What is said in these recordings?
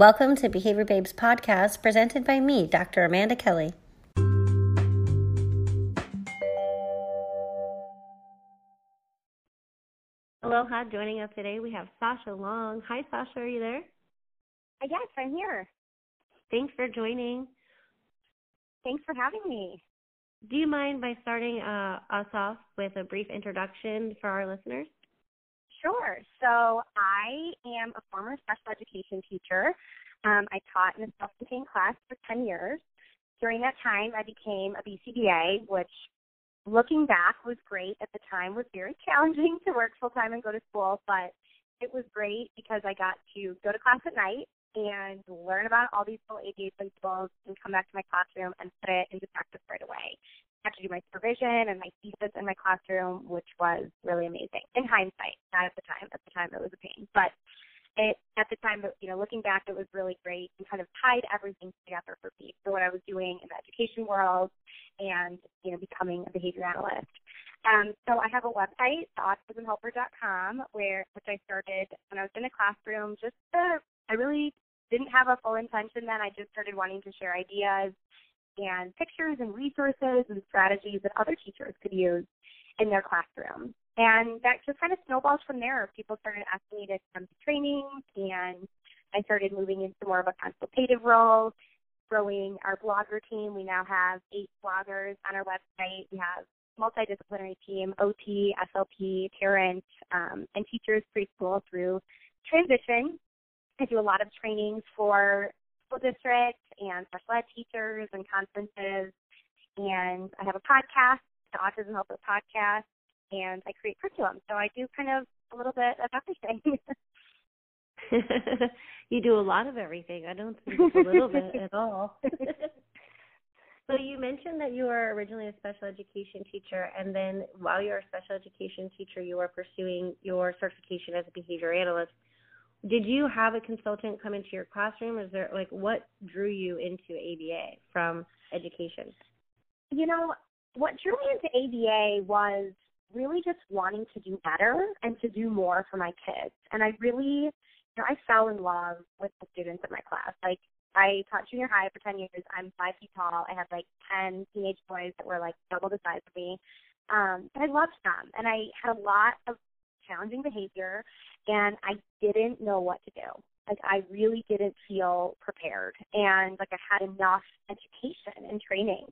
Welcome to Behavior Babes podcast presented by me, Dr. Amanda Kelly. Aloha, joining us today we have Sasha Long. Hi, Sasha, are you there? Uh, yes, I'm here. Thanks for joining. Thanks for having me. Do you mind by starting uh, us off with a brief introduction for our listeners? Sure. So I am a former special education teacher. Um, I taught in a self-contained class for 10 years. During that time, I became a BCBA, which, looking back, was great. At the time, was very challenging to work full time and go to school, but it was great because I got to go to class at night and learn about all these little ABA principles and come back to my classroom and put it into practice right away. Had to do my supervision and my thesis in my classroom, which was really amazing. In hindsight, not at the time. At the time, it was a pain, but it at the time, you know, looking back, it was really great and kind of tied everything together for me. So what I was doing in the education world and you know becoming a behavior analyst. Um, so I have a website, autismhelper.com, where which I started when I was in a classroom. Just to, I really didn't have a full intention then. I just started wanting to share ideas and pictures and resources and strategies that other teachers could use in their classroom. And that just kind of snowballed from there. People started asking me to come to trainings, and I started moving into more of a consultative role, growing our blogger team. We now have eight bloggers on our website. We have multidisciplinary team, OT, SLP, parents, um, and teachers preschool through transition. I do a lot of trainings for school districts and special ed teachers and conferences. And I have a podcast, the Autism Helper podcast, and I create curriculum. So I do kind of a little bit of everything. you do a lot of everything. I don't think a little bit at all. so you mentioned that you were originally a special education teacher, and then while you were a special education teacher, you were pursuing your certification as a behavior analyst. Did you have a consultant come into your classroom? Is there like what drew you into ABA from education? You know, what drew me into ABA was really just wanting to do better and to do more for my kids. And I really, you know, I fell in love with the students in my class. Like I taught junior high for 10 years. I'm five feet tall. I had like 10 teenage boys that were like double the size of me. Um, and I loved them. And I had a lot of challenging behavior and I didn't know what to do. Like I really didn't feel prepared and like I had enough education and training.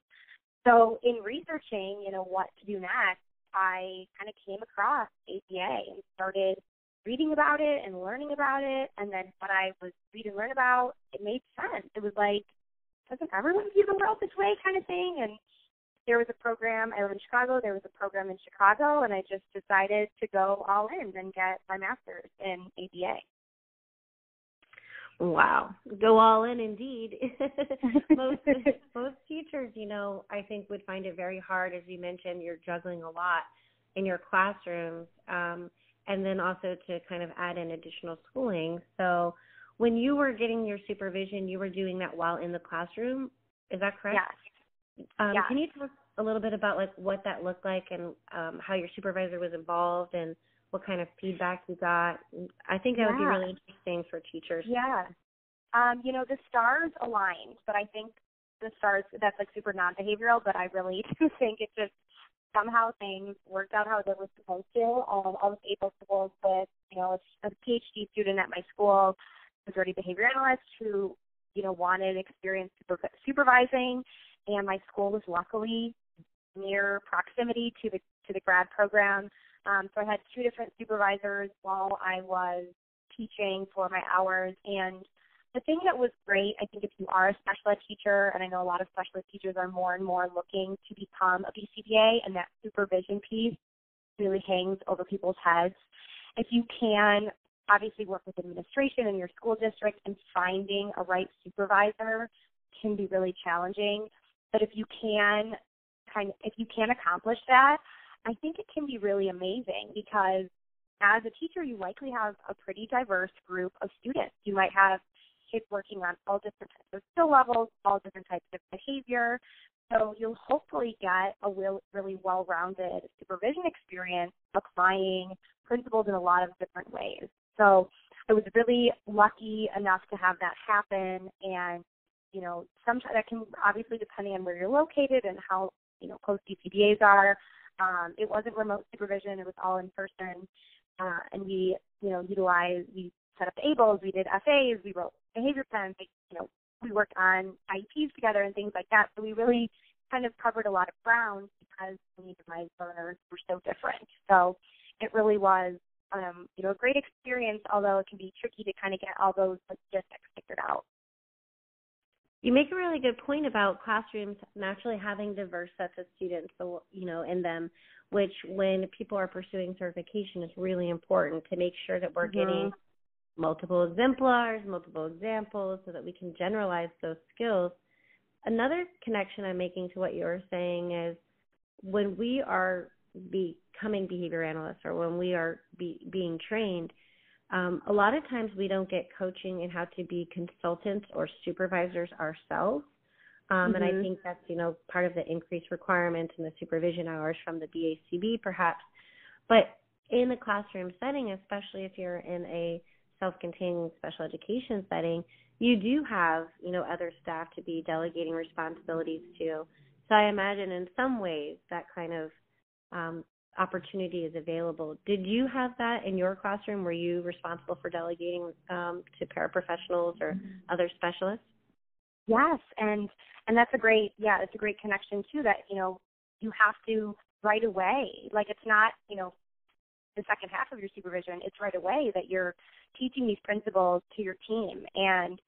So in researching, you know, what to do next, I kind of came across ABA and started reading about it and learning about it. And then what I was reading and learn about, it made sense. It was like, doesn't everyone view the world this way kind of thing? And there was a program, I live in Chicago, there was a program in Chicago, and I just decided to go all in and get my master's in ABA. Wow, go all in indeed. most most teachers, you know, I think would find it very hard, as you mentioned, you're juggling a lot in your classrooms, um, and then also to kind of add in additional schooling. So, when you were getting your supervision, you were doing that while in the classroom. Is that correct? Yes. Um, yes. Can you talk a little bit about like what that looked like and um, how your supervisor was involved and what kind of feedback you got? I think that yeah. would be really interesting for teachers. Yeah. Um, you know, the stars aligned, but I think the stars that's like super non behavioral, but I really do think it just somehow things worked out how they were supposed to. Um, I was able to work with, you know, a, PhD student at my school, who's already behavior analyst, who, you know, wanted experience super, supervising, and my school was luckily near proximity to the to the grad program. Um, so I had two different supervisors while I was teaching for my hours, and the thing that was great, I think if you are a special ed teacher, and I know a lot of special ed teachers are more and more looking to become a BCBA, and that supervision piece really hangs over people's heads. If you can obviously work with administration in your school district and finding a right supervisor can be really challenging. But if you can kind of, if you can accomplish that, I think it can be really amazing because as a teacher, you likely have a pretty diverse group of students. You might have kids working on all different types of skill levels, all different types of behavior. So you'll hopefully get a real, really well-rounded supervision experience applying principles in a lot of different ways. So I was really lucky enough to have that happen and you know, sometimes that can obviously depending on where you're located and how, you know, close BCBAs are. Um, it wasn't remote supervision, it was all in person. Uh, and we, you know, utilized, we set up ABLLS, we did FAs, we wrote behavior plans, like, you know, we worked on IEPs together and things like that. So we really kind of covered a lot of ground because the needs of my learners were so different. So it really was, um, you know, a great experience, although it can be tricky to kind of get all those logistics figured out. You make a really good point about classrooms naturally having diverse sets of students, so you know, in them, which when people are pursuing certification is really important to make sure that we're mm-hmm. getting multiple exemplars, multiple examples, so that we can generalize those skills. Another connection I'm making to what you were saying is when we are becoming behavior analysts or when we are be, being trained, um, a lot of times we don't get coaching in how to be consultants or supervisors ourselves. Um, mm-hmm. And I mm-hmm. think that's, you know, part of the increased requirements and the supervision hours from the BACB perhaps. But in the classroom setting, especially if you're in a self-contained special education setting, you do have, you know, other staff to be delegating responsibilities to. So I imagine in some ways that kind of um, opportunity is available. Did you have that in your classroom? Were you responsible for delegating um, to paraprofessionals or mm-hmm. other specialists? Yes, and and that's a great yeah, it's a great connection too. That you know you have to right away. Like it's not you know the second half of your supervision. It's right away that you're teaching these principles to your team and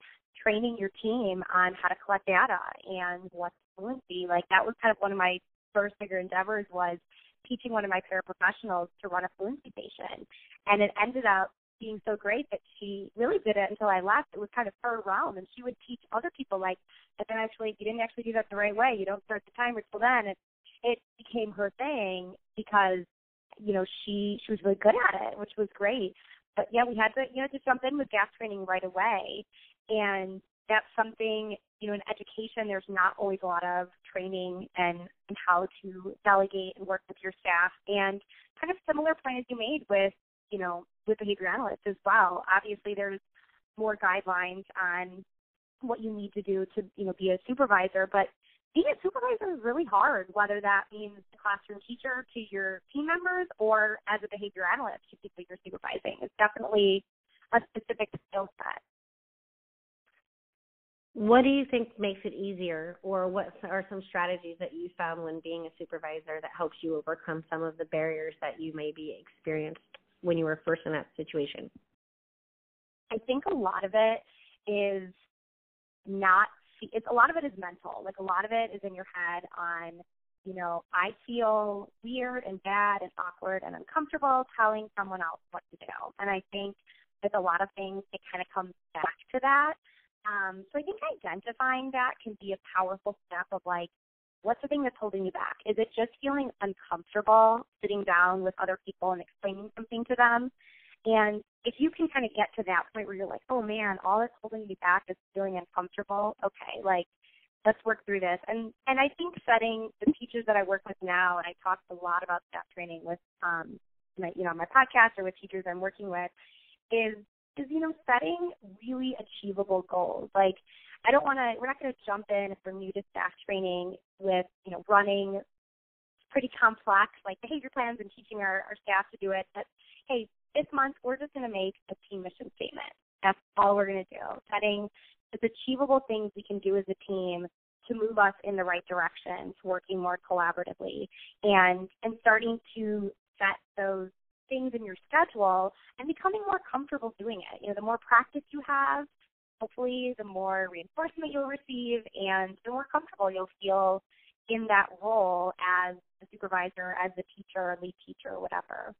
training your team on how to collect data and what's fluency. Like that was kind of one of my first bigger endeavors was teaching one of my paraprofessionals to run a fluency station. And it ended up being so great that she really did it until I left. It was kind of her realm, and she would teach other people like, but then actually, you didn't actually do that the right way. You don't start the timer till then. It it became her thing because you know she she was really good at it, which was great. But yeah, we had to you know to jump in with gas training right away, and that's something you know in education there's not always a lot of training and, and how to delegate and work with your staff. And kind of similar point as you made with you know with behavior analysts as well. Obviously there's more guidelines on what you need to do to you know be a supervisor but being a supervisor is really hard whether that means a classroom teacher to your team members or as a behavior analyst to people you're supervising. It's definitely a specific skill set what do you think makes it easier, or what are some strategies that you found when being a supervisor that helps you overcome some of the barriers that you maybe experienced when you were first in that situation? I think a lot of it is not. It's a lot of it is mental. Like a lot of it is in your head on, you know, I feel weird and bad and awkward and uncomfortable telling someone else what to do. And I think with a lot of things, it kind of comes back to that um, so I think identifying that can be a powerful step of like, what's the thing that's holding you back? Is it just feeling uncomfortable sitting down with other people and explaining something to them? And if you can kind of get to that point where you're like, oh man, all that's holding me back is feeling uncomfortable. Okay, like let's work through this. And and I think setting the teachers that I work with now, and I talk a lot about staff training with um my you know my podcast or with teachers I'm working with, is is you know setting really achievable goals. Like I don't want to. We're not going to jump in if we're new to staff training with you know running pretty complex like behavior plans and teaching our, our staff to do it. But hey, this month we're just going to make a team mission statement. That's all we're going to do. Setting the achievable things we can do as a team to move us in the right direction, to working more collaboratively, and and starting to set those things in your schedule and becoming more comfortable doing it. You know, the more practice you have, hopefully the more reinforcement you'll receive and the more comfortable you'll feel in that role as a supervisor, as a teacher, lead teacher, whatever.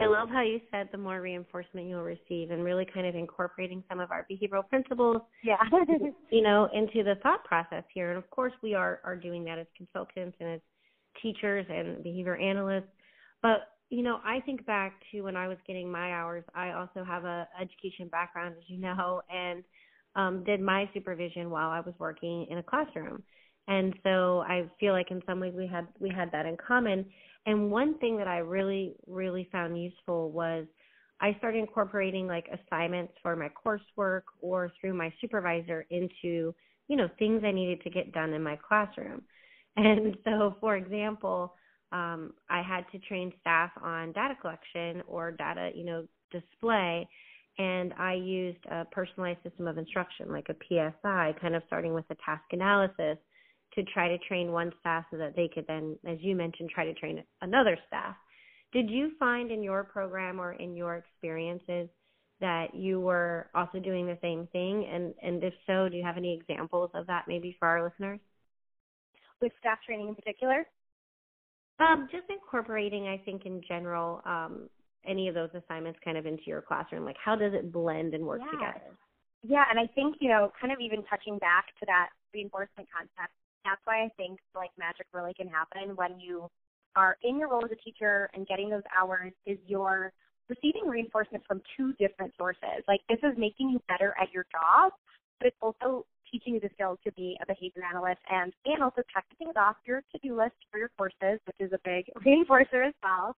I love how you said the more reinforcement you'll receive and really kind of incorporating some of our behavioral principles yeah. you know, into the thought process here. And of course we are, are doing that as consultants and as teachers and behavior analysts. But you know, I think back to when I was getting my hours. I also have a education background, as you know, and um, did my supervision while I was working in a classroom. And so I feel like in some ways we had we had that in common. And one thing that I really really found useful was I started incorporating like assignments for my coursework or through my supervisor into, you know, things I needed to get done in my classroom. And so, for example, um, I had to train staff on data collection or data, you know, display. And I used a personalized system of instruction, like a PSI, kind of starting with a task analysis to try to train one staff so that they could then, as you mentioned, try to train another staff. Did you find in your program or in your experiences that you were also doing the same thing? And and if so, do you have any examples of that maybe for our listeners? With staff training in particular? Um, just incorporating, I think, in general, um, any of those assignments kind of into your classroom. Like, how does it blend and work yeah. together? Yeah, and I think you know, kind of even touching back to that reinforcement concept. That's why I think like magic really can happen when you are in your role as a teacher and getting those hours is you're receiving reinforcement from two different sources. Like this is making you better at your job, but it's also teaching you the skills to be a behavior analyst and and also checking things off your to-do list for your courses, which is a big reinforcer as well.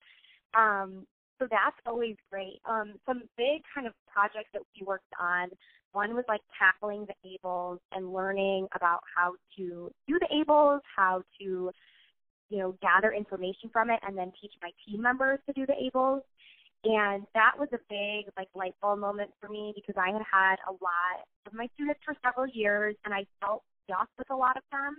Um, so that's always great. Um, some big kind of projects that we worked on. One was like tackling the ABLLS and learning about how to do the ABLLS, how to you know, gather information from it and then teach my team members to do the ABLLS. And that was a big like light bulb moment for me because I had had a lot of my students for several years and I felt stuck with a lot of them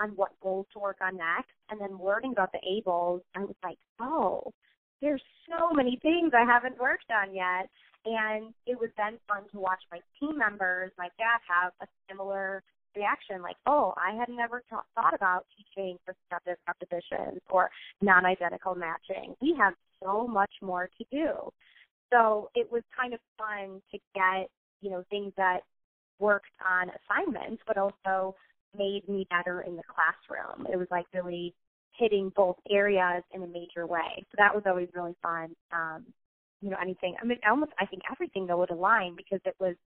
on what goals to work on next. And then learning about the ABLLS, I was like, oh, there's so many things I haven't worked on yet. And it was then fun to watch my team members, my staff, have a similar reaction like, oh, I had never thought about teaching perspective repetitions or non-identical matching. We have so much more to do. So it was kind of fun to get, you know, things that worked on assignments, but also made me better in the classroom. It was like really hitting both areas in a major way. So that was always really fun. Um, you know, anything. I mean, almost I think everything though would align because it was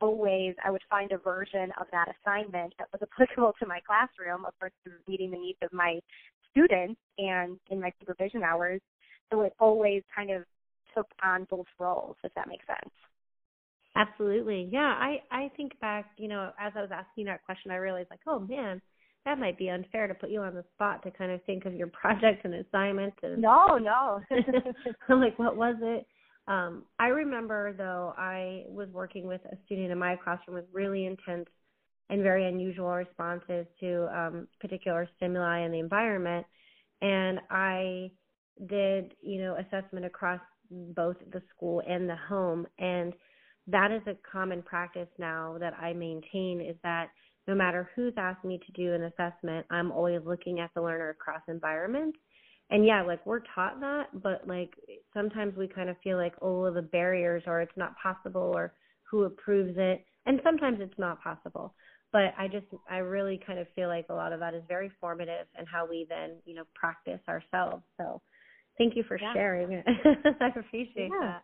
always I would find a version of that assignment that was applicable to my classroom, of course, meeting the needs of my students and in my supervision hours. So it always kind of took on both roles, if that makes sense. Absolutely. Yeah, I I think back, you know, as I was asking that question, I realized like, oh man, that might be unfair to put you on the spot to kind of think of your project and assignment. And no, no. I'm like, what was it? Um, I remember though I was working with a student in my classroom with really intense and very unusual responses to um, particular stimuli in the environment, and I did you know assessment across both the school and the home, and that is a common practice now that I maintain is that no matter who's asked me to do an assessment, I'm always looking at the learner across environments and yeah, like we're taught that, but like sometimes we kind of feel like oh the barriers or it's not possible or who approves it, and sometimes it's not possible. But I just I really kind of feel like a lot of that is very formative and how we then you know practice ourselves. So thank you for yeah. sharing. I appreciate yeah. that.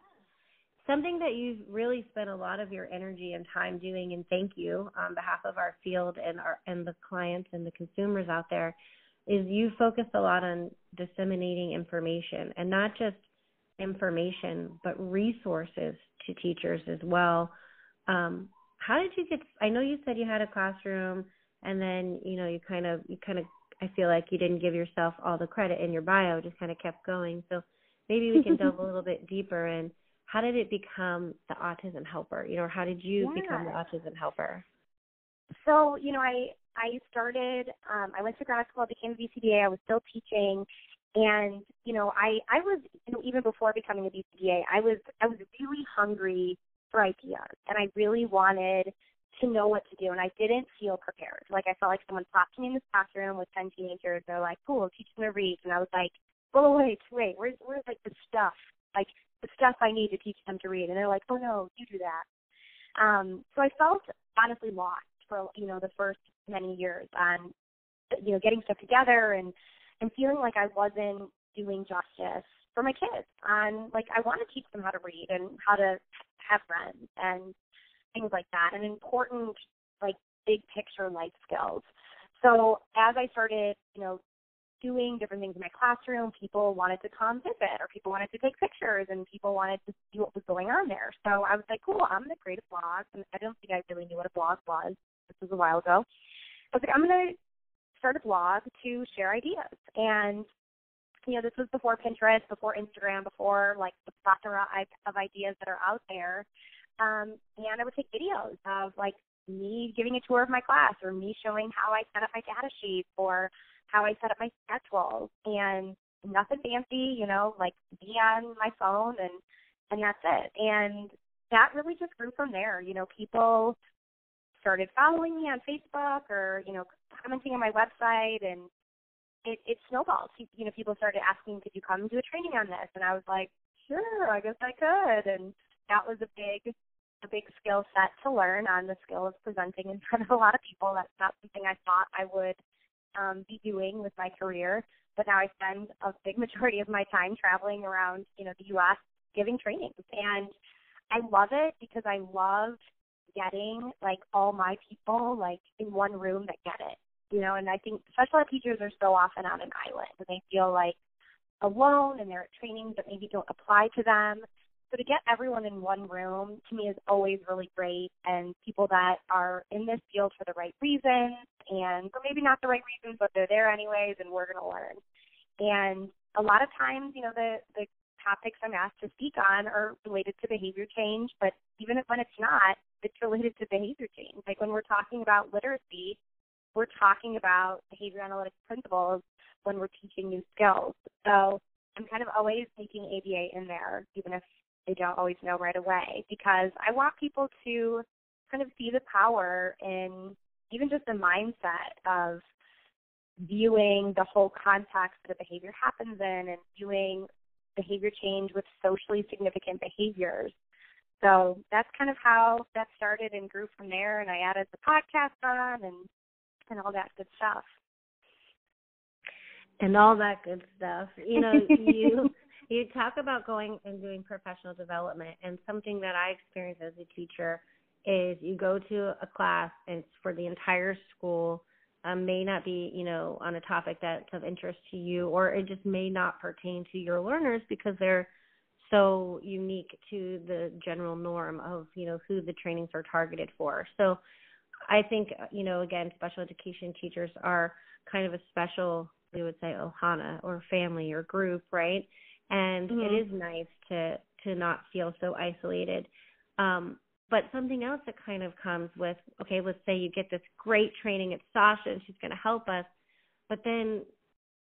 Something that you've really spent a lot of your energy and time doing, and thank you on behalf of our field and our and the clients and the consumers out there is you focus a lot on disseminating information and not just information but resources to teachers as well. Um, how did you get i know you said you had a classroom and then you know you kind of you kind of i feel like you didn't give yourself all the credit in your bio just kind of kept going. So maybe we can delve a little bit deeper in how did it become the autism helper? You know how did you yeah. become the autism helper? So you know i I started, um, I went to grad school, I became a BCBA, I was still teaching, and you know, I I was you know even before becoming a BCBA, I was I was really hungry for ideas, and I really wanted to know what to do, and I didn't feel prepared. Like I felt like someone popped me in this classroom with ten teenagers. They're like, "Cool, teach them to read," and I was like, "Well, wait, wait, where's where's like the stuff, like the stuff I need to teach them to read?" And they're like, "Oh no, you do that." Um, so I felt honestly lost for you know the first many years on you know getting stuff together and and feeling like I wasn't doing justice for my kids on like I want to teach them how to read and how to have friends and things like that and important like big picture life skills. So as I started, you know, doing different things in my classroom. People wanted to come visit, or people wanted to take pictures, and people wanted to see what was going on there. So I was like, cool, I'm going to create a blog. And I don't think I really knew what a blog was. This was a while ago. I was like, I'm going to start a blog to share ideas. And you know, this was before Pinterest, before Instagram, before like the plethora of ideas that are out there. Um, and I would take videos of like me giving a tour of my class or me showing how I set up my data sheets or how I set up my schedules and nothing fancy, you know, like be on my phone and and that's it. And that really just grew from there. You know, people started following me on Facebook or, you know, commenting on my website and it, it snowballed. You know, people started asking, could you come do a training on this? And I was like, sure, I guess I could. And that was a big a big skill set to learn on the skill of presenting in front of a lot of people. That's not something I thought I would um, be doing with my career, but now I spend a big majority of my time traveling around, you know, the U.S. giving trainings, and I love it because I love getting like all my people like in one room that get it, you know. And I think special ed teachers are so often on an island, and they feel like alone, and they're at trainings that maybe don't apply to them so to get everyone in one room to me is always really great and people that are in this field for the right reasons and for maybe not the right reasons but they're there anyways and we're going to learn. And a lot of times, you know, the the topics I'm asked to speak on are related to behavior change, but even when it's not, it's related to behavior change. Like when we're talking about literacy, we're talking about behavior analytics principles when we're teaching new skills. So I'm kind of always taking ABA in there, even if they don't always know right away because I want people to kind of see the power in even just the mindset of viewing the whole context that a behavior happens in and viewing behavior change with socially significant behaviors. So that's kind of how that started and grew from there and I added the podcast on and and all that good stuff. And all that good stuff. You know, you you talk about going and doing professional development and something that I experience as a teacher is you go to a class and it's for the entire school um, may not be you know on a topic that's of interest to you or it just may not pertain to your learners because they're so unique to the general norm of you know who the trainings are targeted for. So i think you know again special education teachers are kind of a special we would say ohana or family or group right? And mm-hmm. it is nice to to not feel so isolated. Um but something else that kind of comes with okay let's say you get this great training at sasha and she's going to help us but then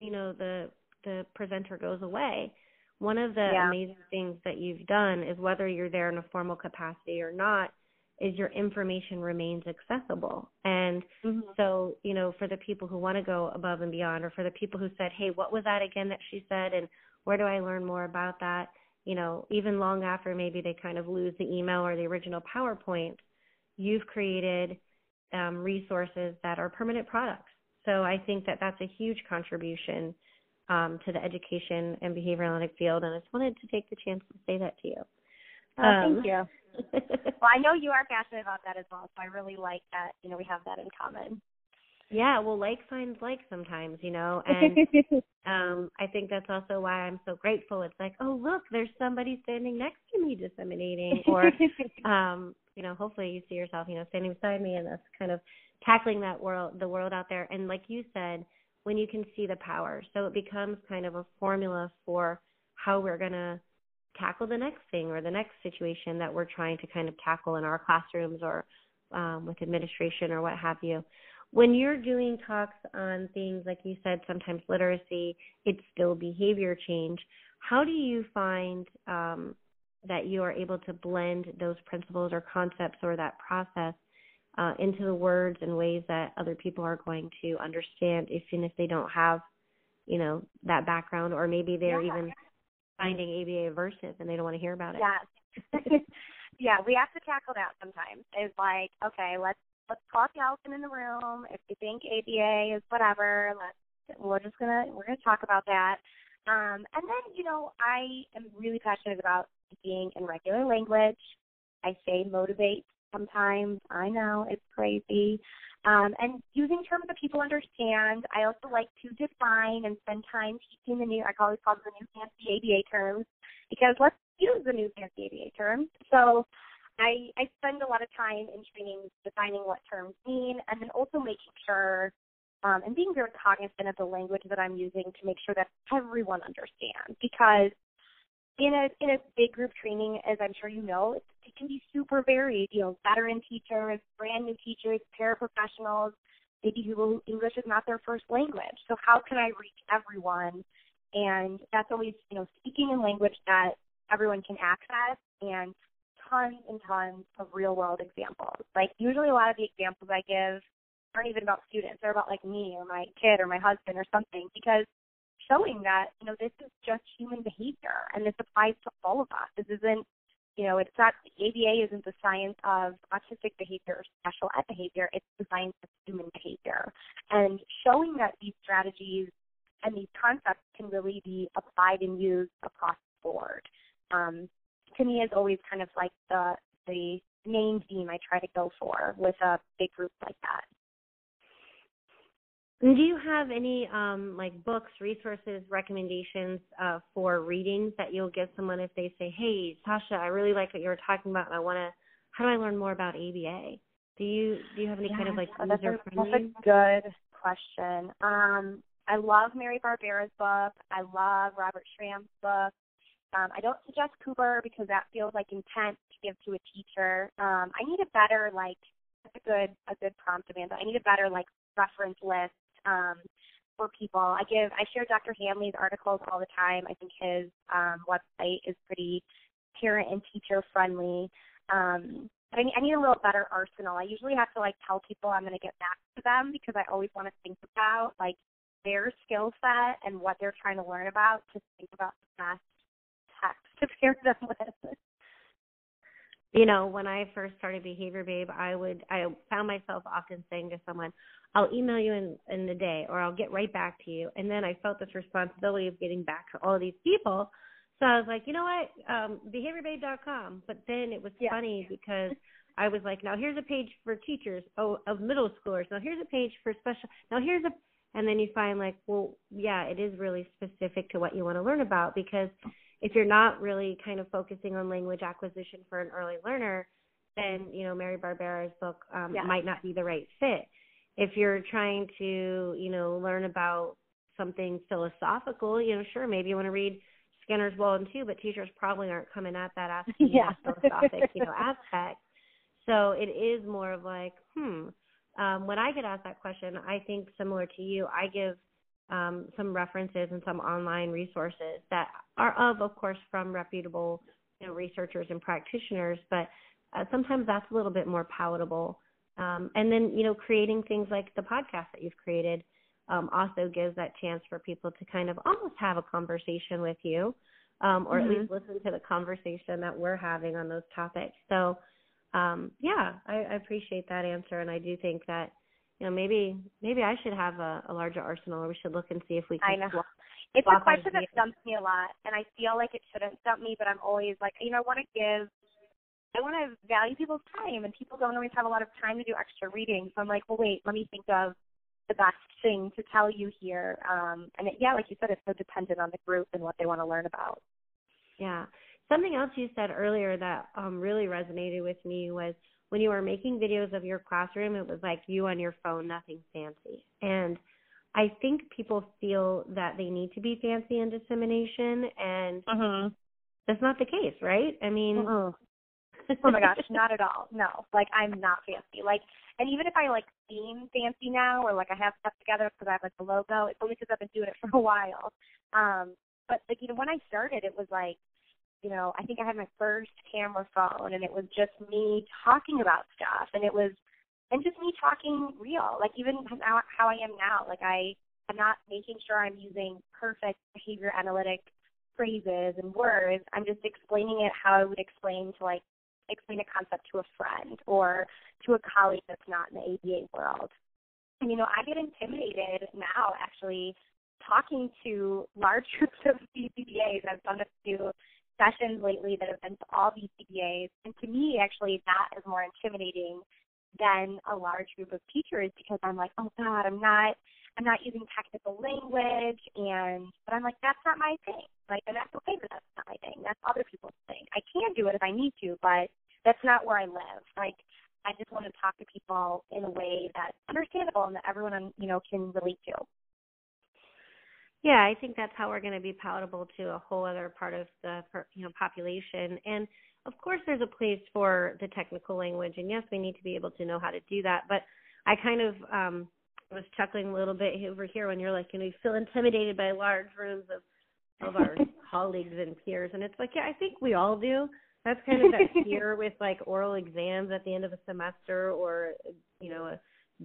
you know the the presenter goes away one of the yeah. amazing things that you've done is whether you're there in a formal capacity or not is your information remains accessible and mm-hmm. so you know for the people who want to go above and beyond or for the people who said hey what was that again that she said and where do I learn more about that? You know, even long after maybe they kind of lose the email or the original PowerPoint, you've created um, resources that are permanent products. So I think that that's a huge contribution um, to the education and behavioral analytic field, and I just wanted to take the chance to say that to you. Oh, um, thank you. well, I know you are passionate about that as well, so I really like that. You know, we have that in common. Yeah, well, like finds like sometimes, you know, and um I think that's also why I'm so grateful. It's like, oh look, there's somebody standing next to me disseminating, or um, you know, hopefully you see yourself, you know, standing beside me and us kind of tackling that world, the world out there. And like you said, when you can see the power, so it becomes kind of a formula for how we're gonna tackle the next thing or the next situation that we're trying to kind of tackle in our classrooms or um, with administration or what have you when you're doing talks on things like you said, sometimes literacy, it's still behavior change. How do you find um, that you are able to blend those principles or concepts or that process uh, into the words and ways that other people are going to understand, even if they don't have, you know, that background, or maybe they're yeah. even finding ABA aversive and they don't want to hear about it. Yeah. yeah, we have to tackle that sometimes. It's like, okay, let's let's talk the elephant in the room. If you think ABA is whatever, let's we're just gonna we're gonna talk about that. Um, and then you know I am really passionate about speaking in regular language. I say motivate sometimes. I know it's crazy. Um, and using terms that people understand. I also like to define and spend time teaching the new, I always call them the new fancy ABA terms, because let's use the new fancy ABA terms. So I, I spend a lot of time in training defining what terms mean and then also making sure um, and being very cognizant of the language that I'm using to make sure that everyone understands because in a in a big group training, as I'm sure you know, it, it can be super varied. You know, veteran teachers, brand new teachers, paraprofessionals, maybe who English is not their first language. So how can I reach everyone? And that's always you know speaking in language that everyone can access and tons and tons of real world examples. Like usually a lot of the examples I give aren't even about students. They're about like me or my kid or my husband or something because showing that, you know, this is just human behavior and this applies to all of us. This isn't, you know, it's not, ABA isn't the science of autistic behavior or special ed behavior, it's the science of human behavior. And showing that these strategies and these concepts can really be applied and used across the board. Um, to me is always kind of like the the main theme I try to go for with a big group like that. And do you have any um, like books, resources, recommendations uh, for readings that you'll give someone if they say, "Hey, Sasha, I really like what you were talking about, and I want to. How do I learn more about ABA?" Do you do you have any yeah, kind of like that's user a, That's a good question. Um, I love Mary Barbera's book. I love Robert Schramm's book. Um, I don't suggest Cooper because that feels like intent to give to a teacher. Um, I need a better like that's a good a good prompt, Amanda. I need a better like reference list um, for people. I give I share Dr. Hanley's articles all the time. I think his um, website is pretty parent and teacher friendly. Um, but I need, I need a little better arsenal. I usually have to like tell people I'm going to get back to them because I always want to think about like their skill set and what they're trying to learn about to think about the best to pair them with. You know, when I first started Behavior Babe, I would I found myself often saying to someone, I'll email you in in the day or I'll get right back to you. And then I felt this responsibility of getting back to all of these people. So I was like, you know what, um, behaviorbabe.com. But then it was yeah. funny because I was like, now here's a page for teachers oh, of middle schoolers. Now here's a page for special. Now here's a, and then you find like, well, yeah, it is really specific to what you want to learn about because if you're not really kind of focusing on language acquisition for an early learner, then you know Mary Barbera's book um, yeah. might not be the right fit if you're trying to, you know, learn about something philosophical, you know, sure, maybe you want to read Skinner's Walden Two, but teachers probably aren't coming at that asking yeah. philosophic, you know, aspect. So it is more of like, hmm. Um, when I get asked that question, I think similar to you, I give um, some references and some online resources that are of, of course, from reputable you know, researchers and practitioners, but uh, sometimes that's a little bit more palatable um, and then, you know, creating things like the podcast that you've created um, also gives that chance for people to kind of almost have a conversation with you, um, or mm-hmm. at least listen to the conversation that we're having on those topics. So, um, yeah, I, I appreciate that answer, and I do think that, you know, maybe maybe I should have a, a larger arsenal, or we should look and see if we can. I know. Swap, it's swap a question that stumps me a lot, and I feel like it shouldn't stump me, but I'm always like, you know, I want to give I want to value people's time, and people don't always have a lot of time to do extra reading. So I'm like, well, wait, let me think of the best thing to tell you here. Um, and it, yeah, like you said, it's so dependent on the group and what they want to learn about. Yeah. Something else you said earlier that um, really resonated with me was when you were making videos of your classroom, it was like you on your phone, nothing fancy. And I think people feel that they need to be fancy in dissemination, and mm-hmm. that's not the case, right? I mean, mm-hmm oh my gosh, not at all. No, like I'm not fancy. Like, and even if I like seem fancy now, or like I have stuff together because I have like a logo, it's only because I've been doing it for a while. Um, but like you know, when I started, it was like, you know, I think I had my first camera phone, and it was just me talking about stuff, and it was, and just me talking real. Like even how how I am now, like I, I'm not making sure I'm using perfect behavior analytic phrases and words. I'm just explaining it how I would explain to like explain a concept to a friend or to a colleague that's not in the ABA world. And you know, I get intimidated now actually talking to large groups of BCBAs. I've done a few sessions lately that have been to all BCBAs, and to me, actually, that is more intimidating than a large group of teachers because I'm like, oh God, I'm not, I'm not using technical language, and but I'm like, that's not my thing. Like, and that's okay, but that's not my thing. That's other people's thing. I can do it if I need to, but that's not where I live. Like, I just want to talk to people in a way that's understandable and that everyone, you know, can relate to. Yeah, I think that's how we're going to be palatable to a whole other part of the you know population. And of course, there's a place for the technical language, and yes, we need to be able to know how to do that. But I kind of um was chuckling a little bit over here when you're like, you know, you feel intimidated by large rooms of of our colleagues and peers, and it's like, yeah, I think we all do. That's kind of that fear with like oral exams at the end of a semester or you know a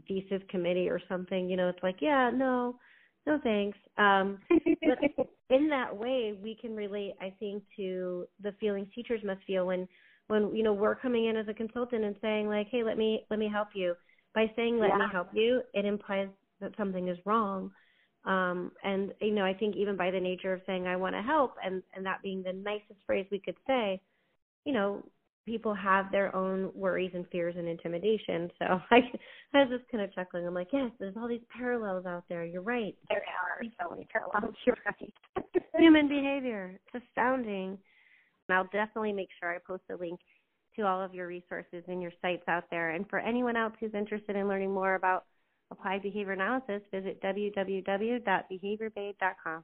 thesis committee or something. You know, it's like, yeah, no no thanks. Um, but in that way, we can relate, I think, to the feelings teachers must feel when, when you know we're coming in as a consultant and saying like, hey, let me let me help you. By saying let yeah. me help you, it implies that something is wrong. Um, and you know, I think even by the nature of saying I want to help, and and that being the nicest phrase we could say, you know, people have their own worries and fears and intimidation. So I, I was just kind of chuckling. I'm like, yes, there's all these parallels out there. You're right. There are so many parallels. You're right. Human behavior. It's astounding. And I'll definitely make sure I post a link to all of your resources and your sites out there. And for anyone else who's interested in learning more about applied behavior analysis, visit www.behaviorbabe.com.